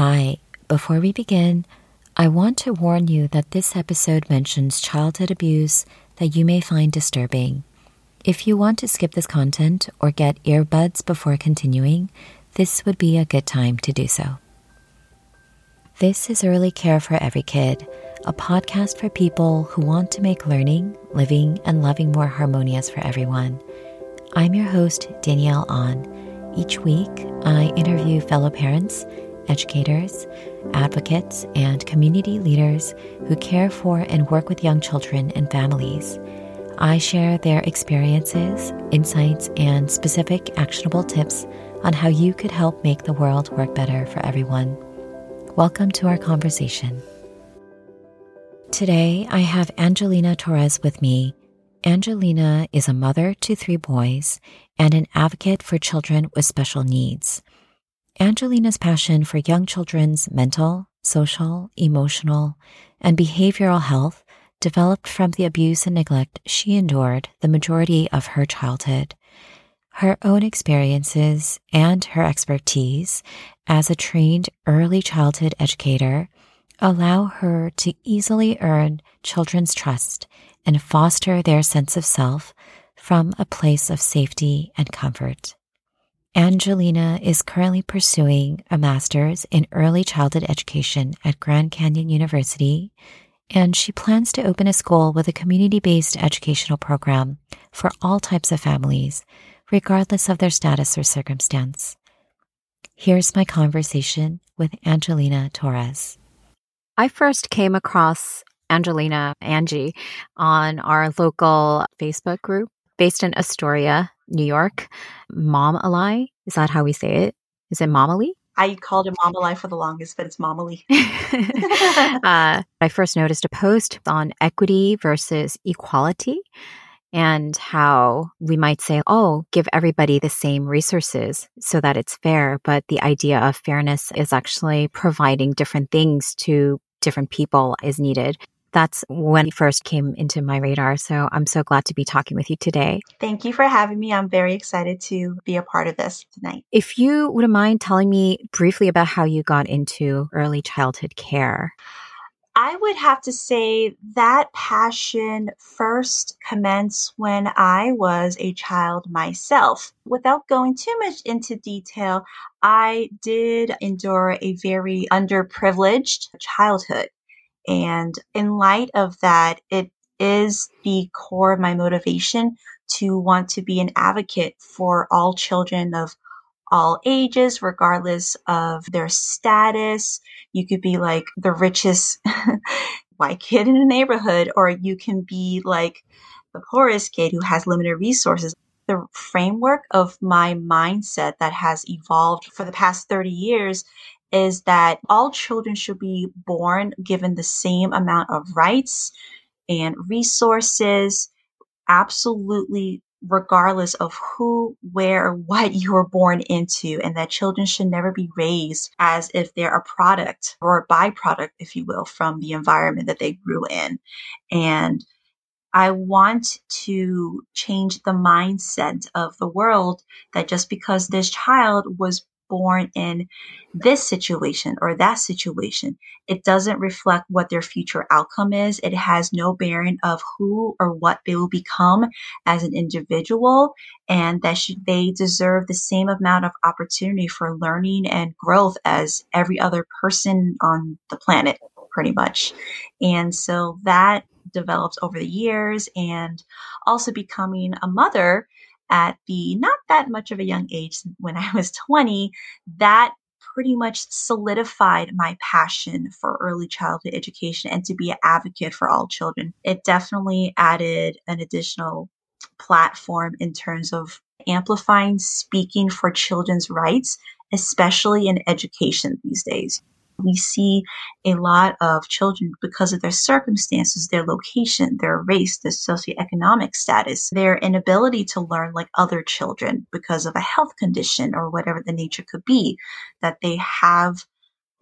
Hi, before we begin, I want to warn you that this episode mentions childhood abuse that you may find disturbing. If you want to skip this content or get earbuds before continuing, this would be a good time to do so. This is Early Care for Every Kid, a podcast for people who want to make learning, living, and loving more harmonious for everyone. I'm your host, Danielle On. Each week, I interview fellow parents educators, advocates, and community leaders who care for and work with young children and families. I share their experiences, insights, and specific actionable tips on how you could help make the world work better for everyone. Welcome to our conversation. Today, I have Angelina Torres with me. Angelina is a mother to three boys and an advocate for children with special needs. Angelina's passion for young children's mental, social, emotional, and behavioral health developed from the abuse and neglect she endured the majority of her childhood. Her own experiences and her expertise as a trained early childhood educator allow her to easily earn children's trust and foster their sense of self from a place of safety and comfort. Angelina is currently pursuing a master's in early childhood education at Grand Canyon University, and she plans to open a school with a community based educational program for all types of families, regardless of their status or circumstance. Here's my conversation with Angelina Torres. I first came across Angelina, Angie, on our local Facebook group based in Astoria, New York. Mom Alai, is that how we say it? Is it Momali? I called it Mamalai for the longest, but it's Momali. uh, I first noticed a post on equity versus equality and how we might say, oh, give everybody the same resources so that it's fair. But the idea of fairness is actually providing different things to different people is needed that's when it first came into my radar. So I'm so glad to be talking with you today. Thank you for having me. I'm very excited to be a part of this tonight. If you wouldn't mind telling me briefly about how you got into early childhood care. I would have to say that passion first commenced when I was a child myself. Without going too much into detail, I did endure a very underprivileged childhood. And in light of that, it is the core of my motivation to want to be an advocate for all children of all ages, regardless of their status. You could be like the richest white kid in a neighborhood, or you can be like the poorest kid who has limited resources. The framework of my mindset that has evolved for the past 30 years is that all children should be born given the same amount of rights and resources, absolutely regardless of who, where, what you were born into, and that children should never be raised as if they're a product or a byproduct, if you will, from the environment that they grew in. And I want to change the mindset of the world that just because this child was born in this situation or that situation. It doesn't reflect what their future outcome is. It has no bearing of who or what they will become as an individual and that should, they deserve the same amount of opportunity for learning and growth as every other person on the planet, pretty much. And so that developed over the years and also becoming a mother at the not that much of a young age when I was 20, that pretty much solidified my passion for early childhood education and to be an advocate for all children. It definitely added an additional platform in terms of amplifying speaking for children's rights, especially in education these days we see a lot of children because of their circumstances, their location, their race, their socioeconomic status, their inability to learn like other children because of a health condition or whatever the nature could be, that they have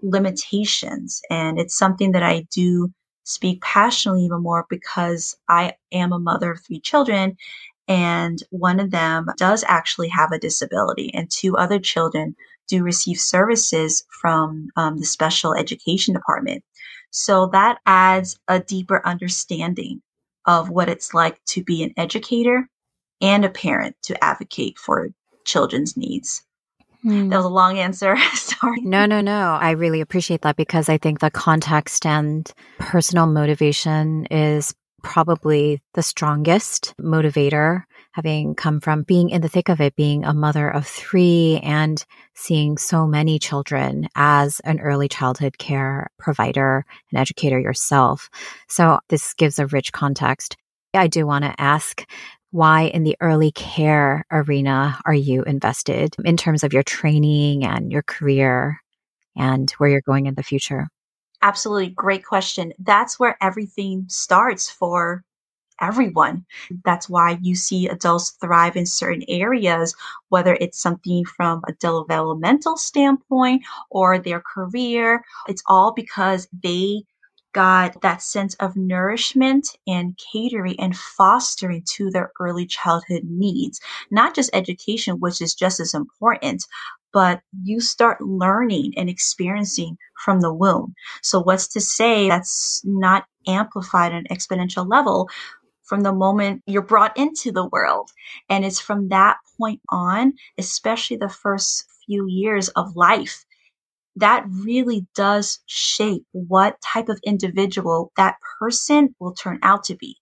limitations. And it's something that I do speak passionately even more because I am a mother of three children and one of them does actually have a disability and two other children do receive services from um, the special education department. So that adds a deeper understanding of what it's like to be an educator and a parent to advocate for children's needs. Mm. That was a long answer. Sorry. No, no, no. I really appreciate that because I think the context and personal motivation is probably the strongest motivator, having come from being in the thick of it, being a mother of three and seeing so many children as an early childhood care provider and educator yourself. So this gives a rich context. I do want to ask why in the early care arena are you invested in terms of your training and your career and where you're going in the future? Absolutely. Great question. That's where everything starts for everyone. That's why you see adults thrive in certain areas, whether it's something from a developmental standpoint or their career. It's all because they got that sense of nourishment and catering and fostering to their early childhood needs, not just education, which is just as important, but you start learning and experiencing from the womb. So, what's to say that's not amplified at an exponential level from the moment you're brought into the world? And it's from that point on, especially the first few years of life, that really does shape what type of individual that person will turn out to be.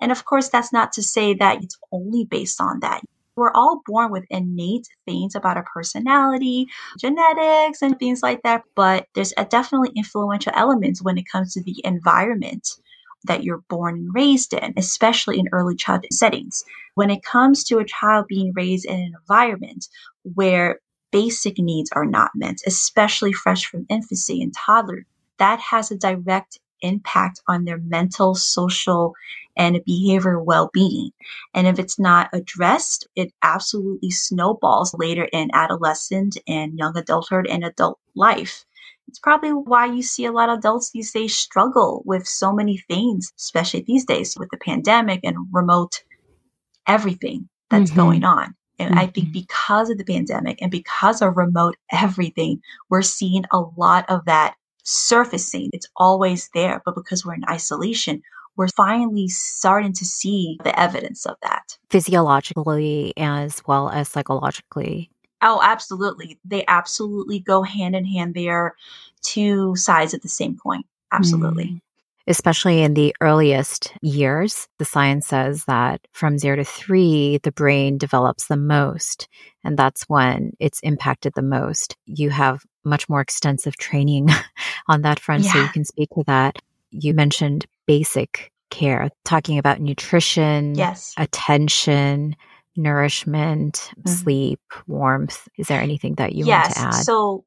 And of course, that's not to say that it's only based on that. We're all born with innate things about our personality, genetics, and things like that. But there's definitely influential elements when it comes to the environment that you're born and raised in, especially in early childhood settings. When it comes to a child being raised in an environment where basic needs are not met, especially fresh from infancy and toddler, that has a direct impact on their mental, social, and behavioral well being. And if it's not addressed, it absolutely snowballs later in adolescent and young adulthood and adult life. It's probably why you see a lot of adults these days struggle with so many things, especially these days with the pandemic and remote everything that's mm-hmm. going on. And mm-hmm. I think mm-hmm. because of the pandemic and because of remote everything, we're seeing a lot of that surfacing. It's always there, but because we're in isolation, we're finally starting to see the evidence of that. Physiologically as well as psychologically. Oh, absolutely. They absolutely go hand in hand. They are two sides of the same coin. Absolutely. Mm especially in the earliest years. The science says that from zero to three, the brain develops the most. And that's when it's impacted the most. You have much more extensive training on that front. Yeah. So you can speak to that. You mentioned basic care, talking about nutrition, yes. attention, nourishment, mm-hmm. sleep, warmth. Is there anything that you yes. want to add? Yes. So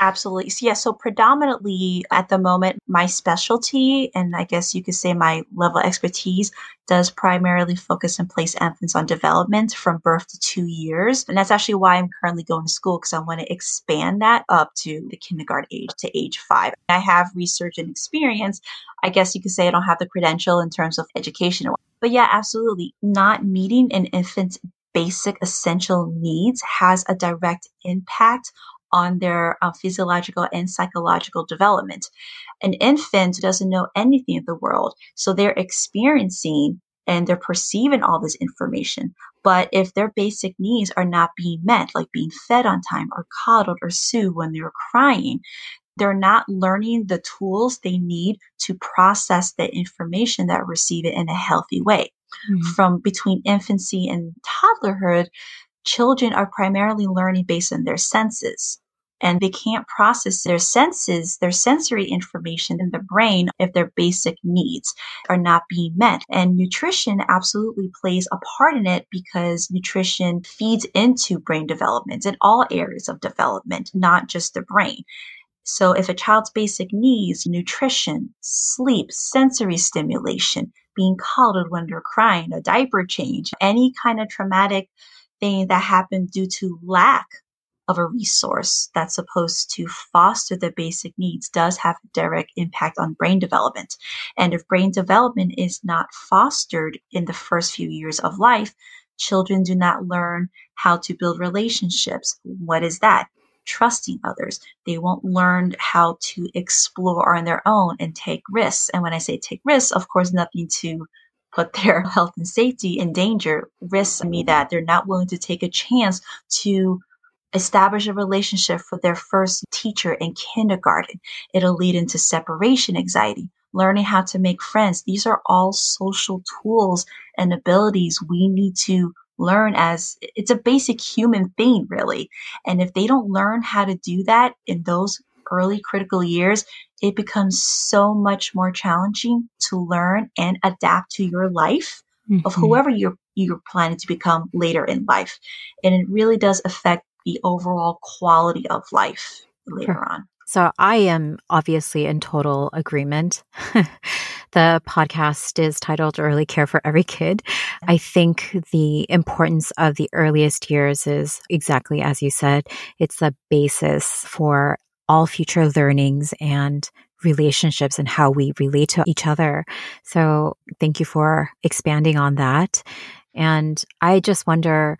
Absolutely. So, yeah. So, predominantly at the moment, my specialty, and I guess you could say my level of expertise, does primarily focus and place emphasis on development from birth to two years. And that's actually why I'm currently going to school because I want to expand that up to the kindergarten age to age five. I have research and experience. I guess you could say I don't have the credential in terms of education. But yeah, absolutely. Not meeting an infant's basic essential needs has a direct impact on their uh, physiological and psychological development. An infant doesn't know anything of the world, so they're experiencing and they're perceiving all this information. But if their basic needs are not being met, like being fed on time or coddled or soothed when they're crying, they're not learning the tools they need to process the information that receive it in a healthy way. Mm-hmm. From between infancy and toddlerhood, children are primarily learning based on their senses and they can't process their senses, their sensory information in the brain if their basic needs are not being met. And nutrition absolutely plays a part in it because nutrition feeds into brain development in all areas of development, not just the brain. So if a child's basic needs, nutrition, sleep, sensory stimulation, being coddled when they're crying, a diaper change, any kind of traumatic thing that happened due to lack of a resource that's supposed to foster the basic needs does have a direct impact on brain development. And if brain development is not fostered in the first few years of life, children do not learn how to build relationships. What is that? Trusting others. They won't learn how to explore on their own and take risks. And when I say take risks, of course, nothing to put their health and safety in danger. Risks me that they're not willing to take a chance to establish a relationship with their first teacher in kindergarten. It'll lead into separation anxiety, learning how to make friends. These are all social tools and abilities we need to learn as it's a basic human thing, really. And if they don't learn how to do that in those early critical years, it becomes so much more challenging to learn and adapt to your life mm-hmm. of whoever you're you're planning to become later in life. And it really does affect the overall quality of life later sure. on. So I am obviously in total agreement. the podcast is titled Early Care for Every Kid. I think the importance of the earliest years is exactly as you said, it's the basis for all future learnings and relationships and how we relate to each other. So thank you for expanding on that. And I just wonder,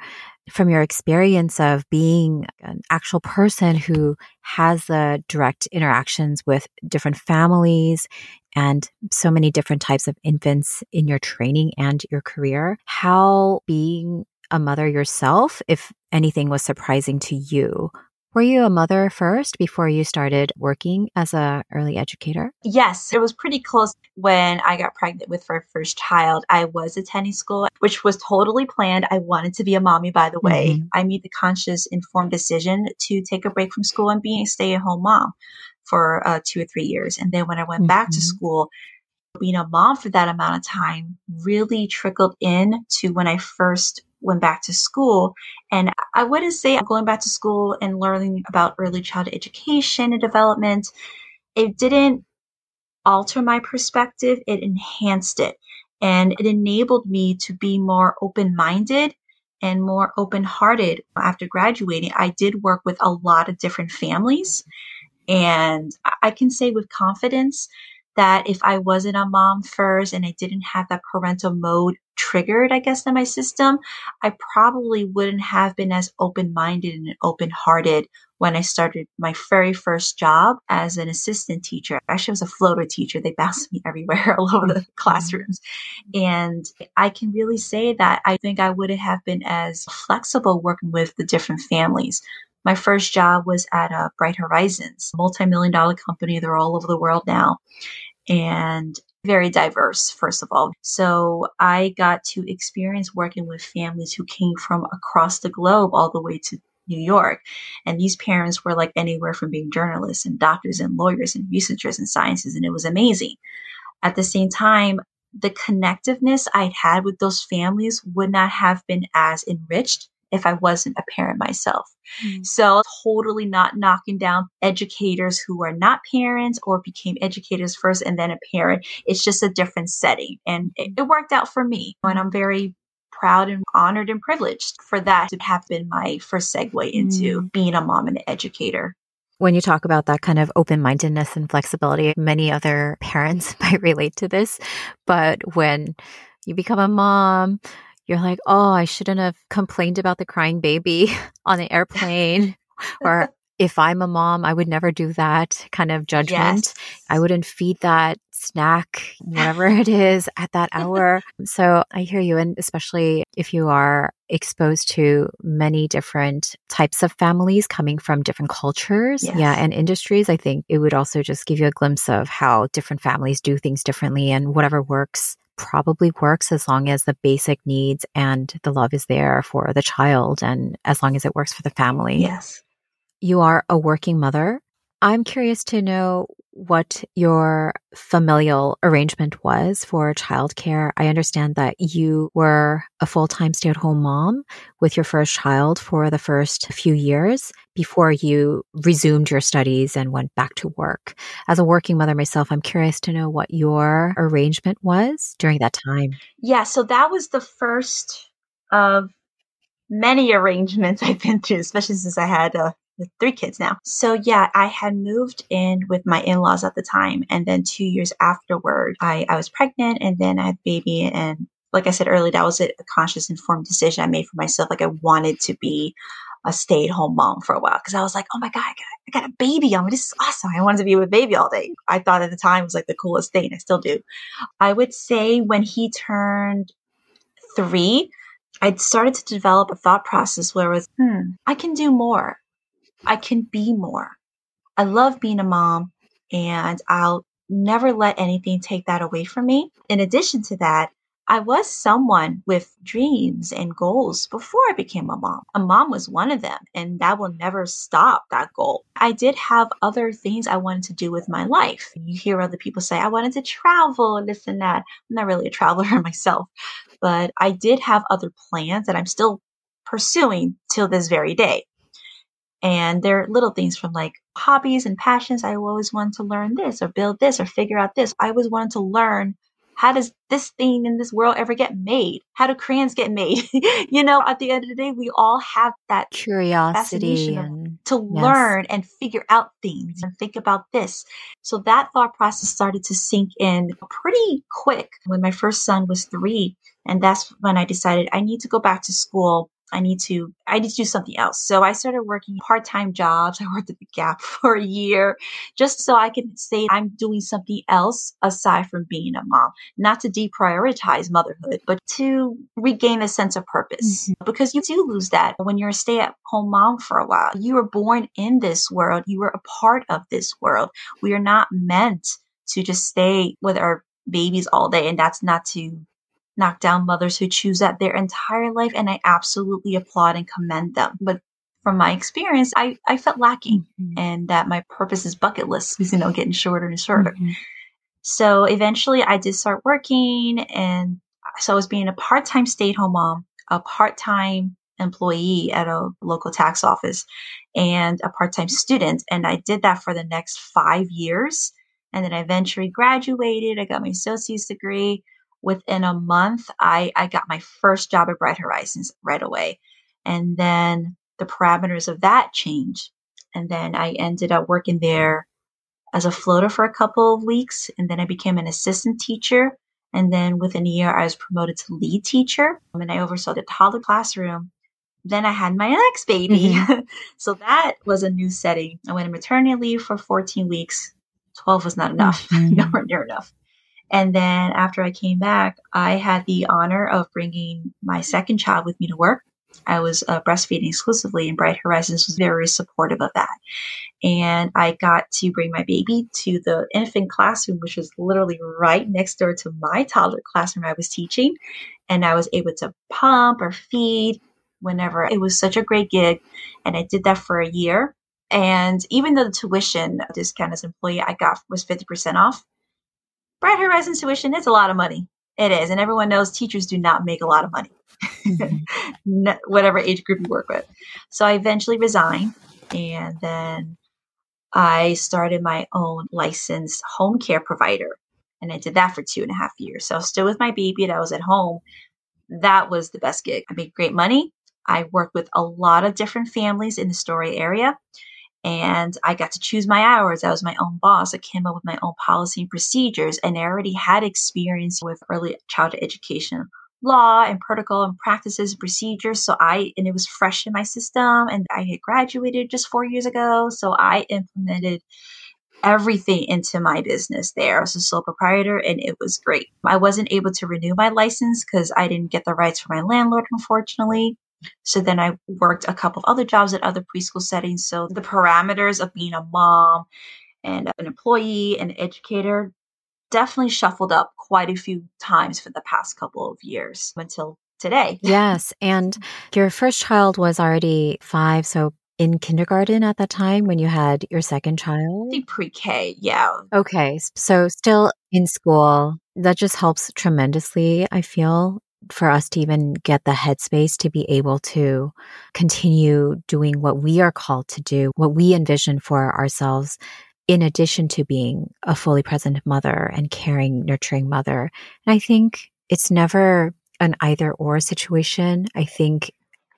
from your experience of being an actual person who has the direct interactions with different families and so many different types of infants in your training and your career, how being a mother yourself, if anything was surprising to you were you a mother first before you started working as a early educator? Yes, it was pretty close when I got pregnant with our first child. I was attending school, which was totally planned. I wanted to be a mommy, by the way. Mm-hmm. I made the conscious, informed decision to take a break from school and be a stay-at-home mom for uh, two or three years. And then when I went mm-hmm. back to mm-hmm. school, being a mom for that amount of time really trickled in to when I first went back to school. And I wouldn't say going back to school and learning about early childhood education and development. It didn't alter my perspective, it enhanced it. And it enabled me to be more open minded and more open hearted. After graduating, I did work with a lot of different families. And I can say with confidence that if I wasn't a mom first and I didn't have that parental mode triggered, I guess, in my system, I probably wouldn't have been as open minded and open hearted when I started my very first job as an assistant teacher. Actually, I was a floater teacher. They bounced me everywhere, all over the mm-hmm. classrooms. And I can really say that I think I wouldn't have been as flexible working with the different families. My first job was at uh, Bright Horizons, multi-million dollar company. They're all over the world now. And very diverse, first of all. So I got to experience working with families who came from across the globe all the way to New York. And these parents were like anywhere from being journalists and doctors and lawyers and researchers and sciences. And it was amazing. At the same time, the connectiveness I'd had with those families would not have been as enriched if I wasn't a parent myself. Mm. So totally not knocking down educators who are not parents or became educators first and then a parent. It's just a different setting. And it, it worked out for me. And I'm very proud and honored and privileged for that to have been my first segue into mm. being a mom and an educator. When you talk about that kind of open mindedness and flexibility, many other parents might relate to this. But when you become a mom, you're like, oh, I shouldn't have complained about the crying baby on the airplane. or if I'm a mom, I would never do that kind of judgment. Yes. I wouldn't feed that snack, whatever it is, at that hour. so I hear you. And especially if you are exposed to many different types of families coming from different cultures, yes. yeah, and industries, I think it would also just give you a glimpse of how different families do things differently and whatever works probably works as long as the basic needs and the love is there for the child and as long as it works for the family. Yes. You are a working mother. I'm curious to know what your familial arrangement was for childcare. I understand that you were a full time stay at home mom with your first child for the first few years before you resumed your studies and went back to work. As a working mother myself, I'm curious to know what your arrangement was during that time. Yeah, so that was the first of many arrangements I've been through, especially since I had a with three kids now. So yeah, I had moved in with my in-laws at the time. And then two years afterward, I, I was pregnant and then I had baby. And like I said earlier, that was a conscious informed decision I made for myself. Like I wanted to be a stay at home mom for a while because I was like, oh my God, I got, I got a baby on me. This is awesome. I wanted to be with baby all day. I thought at the time it was like the coolest thing. I still do. I would say when he turned three, I'd started to develop a thought process where it was, hmm, I can do more. I can be more. I love being a mom and I'll never let anything take that away from me. In addition to that, I was someone with dreams and goals before I became a mom. A mom was one of them, and that will never stop that goal. I did have other things I wanted to do with my life. You hear other people say, I wanted to travel and this and that. I'm not really a traveler myself, but I did have other plans that I'm still pursuing till this very day. And they're little things from like hobbies and passions. I always wanted to learn this or build this or figure out this. I always wanted to learn how does this thing in this world ever get made? How do crayons get made? you know, at the end of the day, we all have that curiosity and, to yes. learn and figure out things and think about this. So that thought process started to sink in pretty quick when my first son was three. And that's when I decided I need to go back to school I need to, I need to do something else. So I started working part-time jobs. I worked at the Gap for a year just so I could say I'm doing something else aside from being a mom, not to deprioritize motherhood, but to regain a sense of purpose mm-hmm. because you do lose that when you're a stay at home mom for a while. You were born in this world. You were a part of this world. We are not meant to just stay with our babies all day. And that's not to knock down mothers who choose that their entire life, and I absolutely applaud and commend them. But from my experience, I, I felt lacking mm-hmm. and that my purpose is bucket list is, you know, getting shorter and shorter. Mm-hmm. So eventually I did start working and so I was being a part-time stay-at-home mom, a part-time employee at a local tax office and a part-time student. And I did that for the next five years. And then I eventually graduated. I got my associate's degree within a month, I, I got my first job at Bright Horizons right away. And then the parameters of that changed. And then I ended up working there as a floater for a couple of weeks. And then I became an assistant teacher. And then within a year, I was promoted to lead teacher. And I oversaw the toddler classroom. Then I had my next baby. Mm-hmm. so that was a new setting. I went on maternity leave for 14 weeks. 12 was not enough, mm-hmm. nowhere near enough. And then after I came back, I had the honor of bringing my second child with me to work. I was uh, breastfeeding exclusively, and Bright Horizons was very supportive of that. And I got to bring my baby to the infant classroom, which was literally right next door to my toddler classroom I was teaching. And I was able to pump or feed whenever. It was such a great gig. And I did that for a year. And even though the tuition discount as employee I got was 50% off, Bright Horizons tuition is a lot of money. It is. And everyone knows teachers do not make a lot of money, mm-hmm. whatever age group you work with. So I eventually resigned and then I started my own licensed home care provider. And I did that for two and a half years. So still with my baby and I was at home. That was the best gig. I made great money. I worked with a lot of different families in the Astoria area and I got to choose my hours. I was my own boss. I came up with my own policy and procedures, and I already had experience with early childhood education law and protocol and practices and procedures. So I, and it was fresh in my system, and I had graduated just four years ago. So I implemented everything into my business there. I was a sole proprietor and it was great. I wasn't able to renew my license because I didn't get the rights from my landlord, unfortunately. So then I worked a couple of other jobs at other preschool settings. So the parameters of being a mom and an employee and educator definitely shuffled up quite a few times for the past couple of years until today. Yes. And your first child was already five. So in kindergarten at that time when you had your second child? Pre K, yeah. Okay. So still in school. That just helps tremendously, I feel, for us to even get the headspace to be able to continue doing what we are called to do, what we envision for ourselves, in addition to being a fully present mother and caring, nurturing mother. And I think it's never an either or situation. I think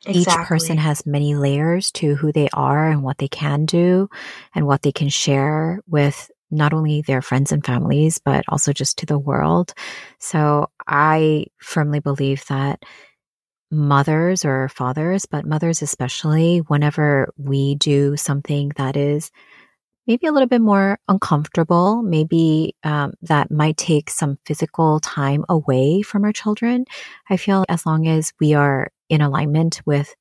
Exactly. Each person has many layers to who they are and what they can do and what they can share with not only their friends and families, but also just to the world. So I firmly believe that mothers or fathers, but mothers especially, whenever we do something that is maybe a little bit more uncomfortable, maybe um, that might take some physical time away from our children. I feel as long as we are in alignment with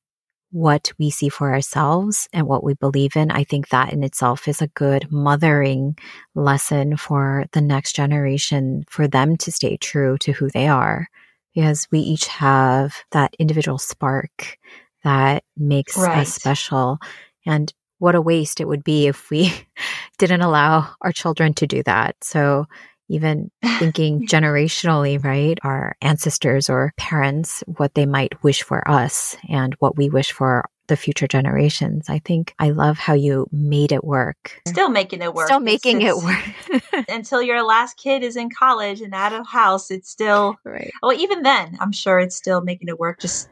what we see for ourselves and what we believe in, I think that in itself is a good mothering lesson for the next generation for them to stay true to who they are because we each have that individual spark that makes right. us special. And what a waste it would be if we didn't allow our children to do that. So, even thinking generationally, right? Our ancestors or parents, what they might wish for us and what we wish for the future generations. I think I love how you made it work. Still making it work. Still making it's, it work. until your last kid is in college and out of house, it's still right. Well, even then, I'm sure it's still making it work. Just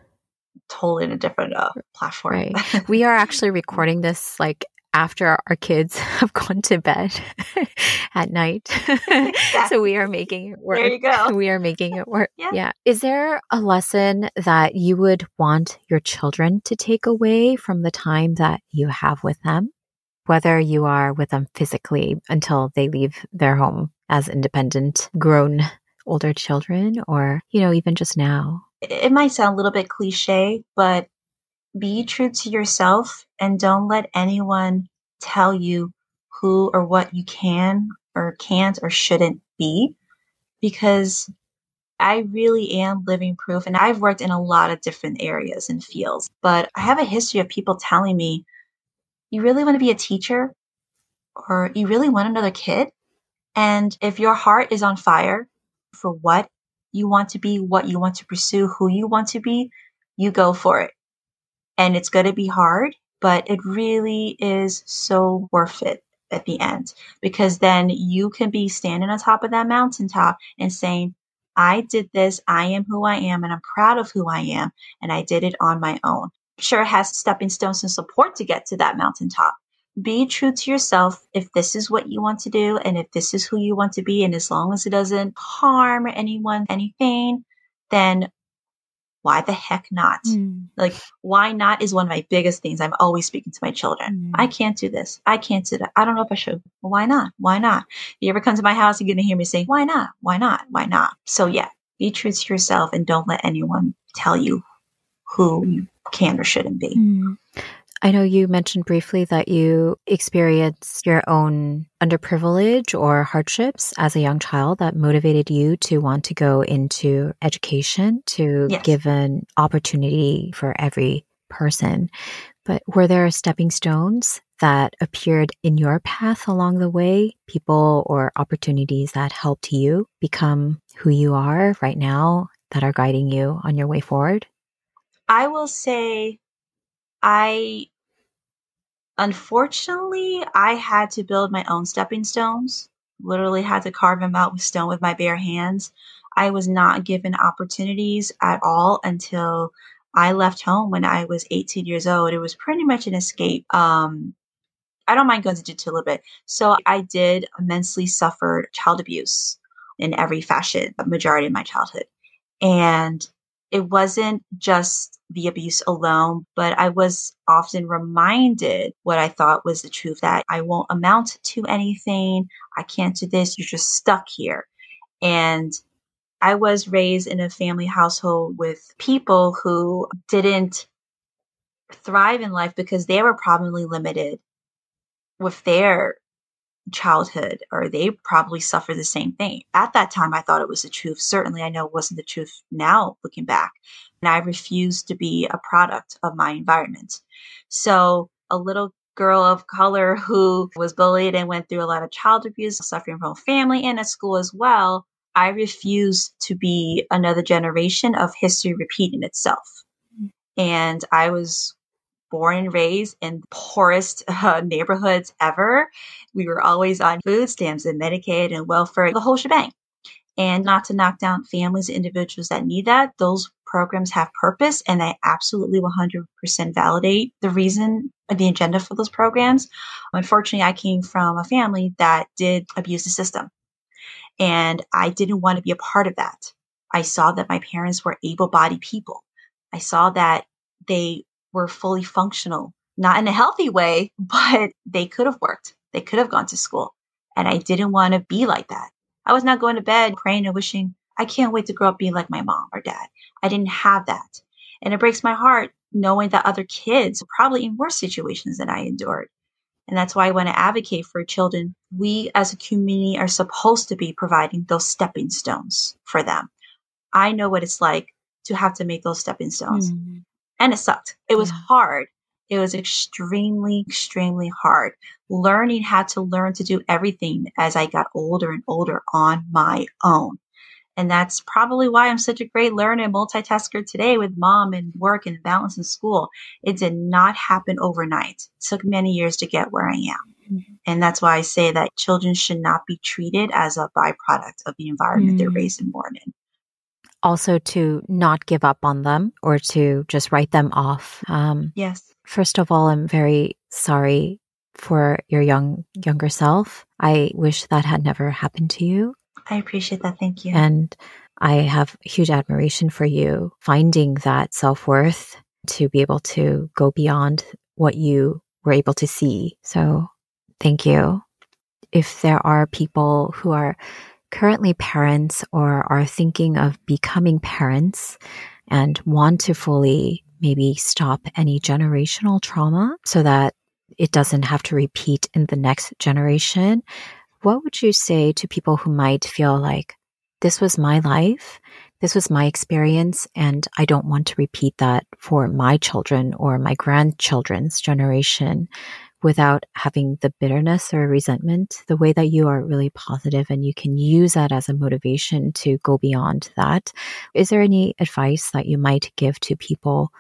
totally in a different uh, platform. Right. we are actually recording this like after our kids have gone to bed at night. Exactly. so we are making it work. There you go. We are making it work. Yeah. yeah. Is there a lesson that you would want your children to take away from the time that you have with them? Whether you are with them physically until they leave their home as independent, grown, older children, or, you know, even just now? It might sound a little bit cliche, but be true to yourself and don't let anyone tell you who or what you can or can't or shouldn't be because I really am living proof and I've worked in a lot of different areas and fields, but I have a history of people telling me, you really want to be a teacher or you really want another kid? And if your heart is on fire for what you want to be, what you want to pursue, who you want to be, you go for it and it's going to be hard, but it really is so worth it at the end because then you can be standing on top of that mountaintop and saying, I did this, I am who I am, and I'm proud of who I am, and I did it on my own. Sure, it has stepping stones and support to get to that mountaintop. Be true to yourself if this is what you want to do and if this is who you want to be, and as long as it doesn't harm anyone, anything, then why the heck not? Mm. Like, why not is one of my biggest things. I'm always speaking to my children. Mm. I can't do this. I can't do that. I don't know if I should. Well, why not? Why not? You ever come to my house, and you're going to hear me say, why not? Why not? Why not? So, yeah, be true to yourself and don't let anyone tell you who you can or shouldn't be. Mm. I know you mentioned briefly that you experienced your own underprivilege or hardships as a young child that motivated you to want to go into education to yes. give an opportunity for every person. But were there stepping stones that appeared in your path along the way, people or opportunities that helped you become who you are right now that are guiding you on your way forward? I will say I Unfortunately, I had to build my own stepping stones. Literally had to carve them out with stone with my bare hands. I was not given opportunities at all until I left home when I was 18 years old. It was pretty much an escape. Um, I don't mind going into detail a little bit. So I did immensely suffer child abuse in every fashion, majority of my childhood. And it wasn't just the abuse alone, but I was often reminded what I thought was the truth that I won't amount to anything. I can't do this. You're just stuck here. And I was raised in a family household with people who didn't thrive in life because they were probably limited with their childhood or they probably suffer the same thing. At that time, I thought it was the truth. Certainly, I know it wasn't the truth now looking back. And I refused to be a product of my environment. So, a little girl of color who was bullied and went through a lot of child abuse, suffering from family and at school as well, I refused to be another generation of history repeating itself. And I was born and raised in the poorest uh, neighborhoods ever. We were always on food stamps and Medicaid and welfare, the whole shebang. And not to knock down families, individuals that need that, those programs have purpose and they absolutely 100% validate the reason, the agenda for those programs. Unfortunately, I came from a family that did abuse the system. And I didn't want to be a part of that. I saw that my parents were able bodied people I saw that they were fully functional, not in a healthy way, but they could have worked. They could have gone to school. And I didn't want to be like that. I was not going to bed praying and wishing, I can't wait to grow up being like my mom or dad. I didn't have that. And it breaks my heart knowing that other kids are probably in worse situations than I endured. And that's why I want to advocate for children. We as a community are supposed to be providing those stepping stones for them. I know what it's like to have to make those stepping stones. Mm-hmm. And it sucked. It was yeah. hard. It was extremely, extremely hard learning how to learn to do everything as I got older and older on my own. And that's probably why I'm such a great learner and multitasker today with mom and work and balance in school. It did not happen overnight. It took many years to get where I am. Mm-hmm. And that's why I say that children should not be treated as a byproduct of the environment mm-hmm. they're raised and born in. Also, to not give up on them or to just write them off. Um, yes. First of all, I'm very sorry for your young younger self. I wish that had never happened to you. I appreciate that. Thank you. And I have huge admiration for you finding that self worth to be able to go beyond what you were able to see. So thank you. If there are people who are currently parents or are thinking of becoming parents and want to fully maybe stop any generational trauma so that it doesn't have to repeat in the next generation, what would you say to people who might feel like this was my life, this was my experience, and I don't want to repeat that for my children or my grandchildren's generation without having the bitterness or resentment, the way that you are really positive and you can use that as a motivation to go beyond that. Is there any advice that you might give to people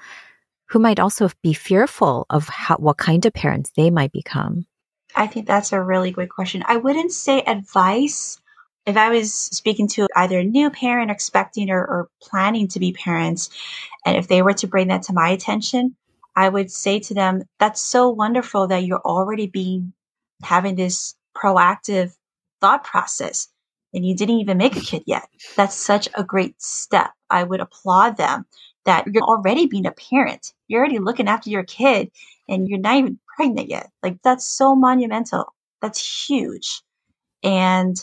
who might also be fearful of how, what kind of parents they might become? I think that's a really great question. I wouldn't say advice. If I was speaking to either a new parent expecting or, or planning to be parents, and if they were to bring that to my attention, I would say to them, that's so wonderful that you're already being having this proactive thought process and you didn't even make a kid yet. That's such a great step. I would applaud them that mm-hmm. you're already being a parent. You're already looking after your kid and you're not even pregnant yet. Like that's so monumental. That's huge. And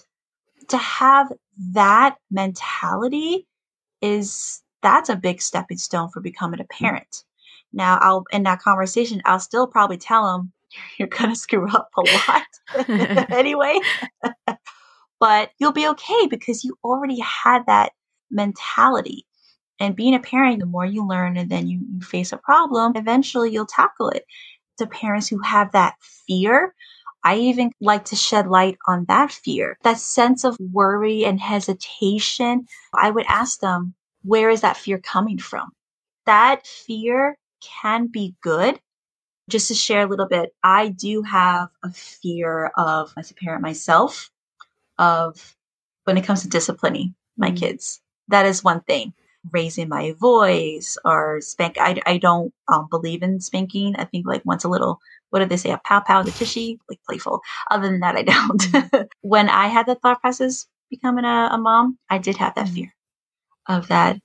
to have that mentality is that's a big stepping stone for becoming a mm-hmm. parent. Now, I'll in that conversation, I'll still probably tell them you're going to screw up a lot anyway. but you'll be okay because you already had that mentality. And being a parent, the more you learn and then you, you face a problem, eventually you'll tackle it to parents who have that fear. I even like to shed light on that fear, that sense of worry and hesitation. I would ask them, where is that fear coming from? That fear can be good. Just to share a little bit, I do have a fear of, as a parent myself, of when it comes to disciplining my mm-hmm. kids. That is one thing raising my voice or spank. I, I don't um, believe in spanking. I think like once a little, what do they say? A pow pow, the tushy, like playful. Other than that, I don't. Mm-hmm. when I had the thought process becoming a, a mom, I did have that mm-hmm. fear of that.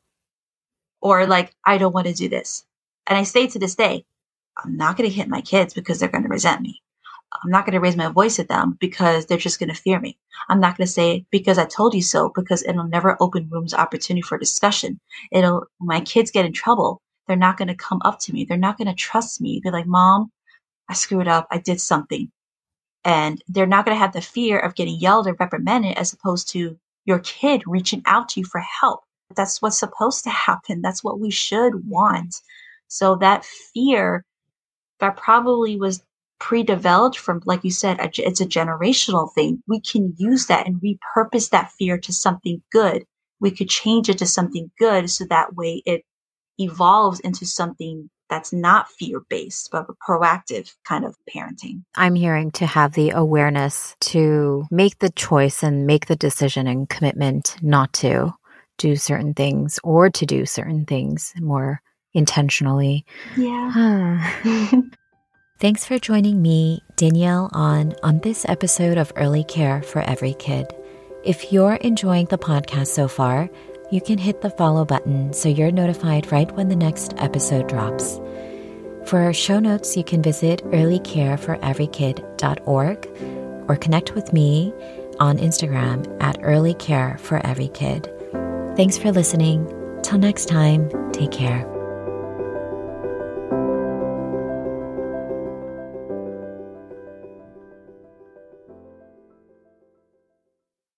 Or like, I don't want to do this. And I say to this day, I'm not going to hit my kids because they're going to resent me. I'm not going to raise my voice at them because they're just going to fear me. I'm not going to say because I told you so because it'll never open rooms opportunity for discussion. It'll, my kids get in trouble. They're not going to come up to me. They're not going to trust me. Be like, mom, I screwed up. I did something. And they're not going to have the fear of getting yelled or reprimanded as opposed to your kid reaching out to you for help. That's what's supposed to happen. That's what we should want. So that fear that probably was pre-developed from like you said it's a generational thing we can use that and repurpose that fear to something good we could change it to something good so that way it evolves into something that's not fear based, but proactive kind of parenting. I'm hearing to have the awareness to make the choice and make the decision and commitment not to do certain things or to do certain things more intentionally. Yeah. Ah. Thanks for joining me, Danielle, on on this episode of Early Care for Every Kid. If you're enjoying the podcast so far, you can hit the follow button so you're notified right when the next episode drops. For our show notes, you can visit earlycareforeverykid.org or connect with me on Instagram at earlycareforeverykid. Thanks for listening. Till next time, take care.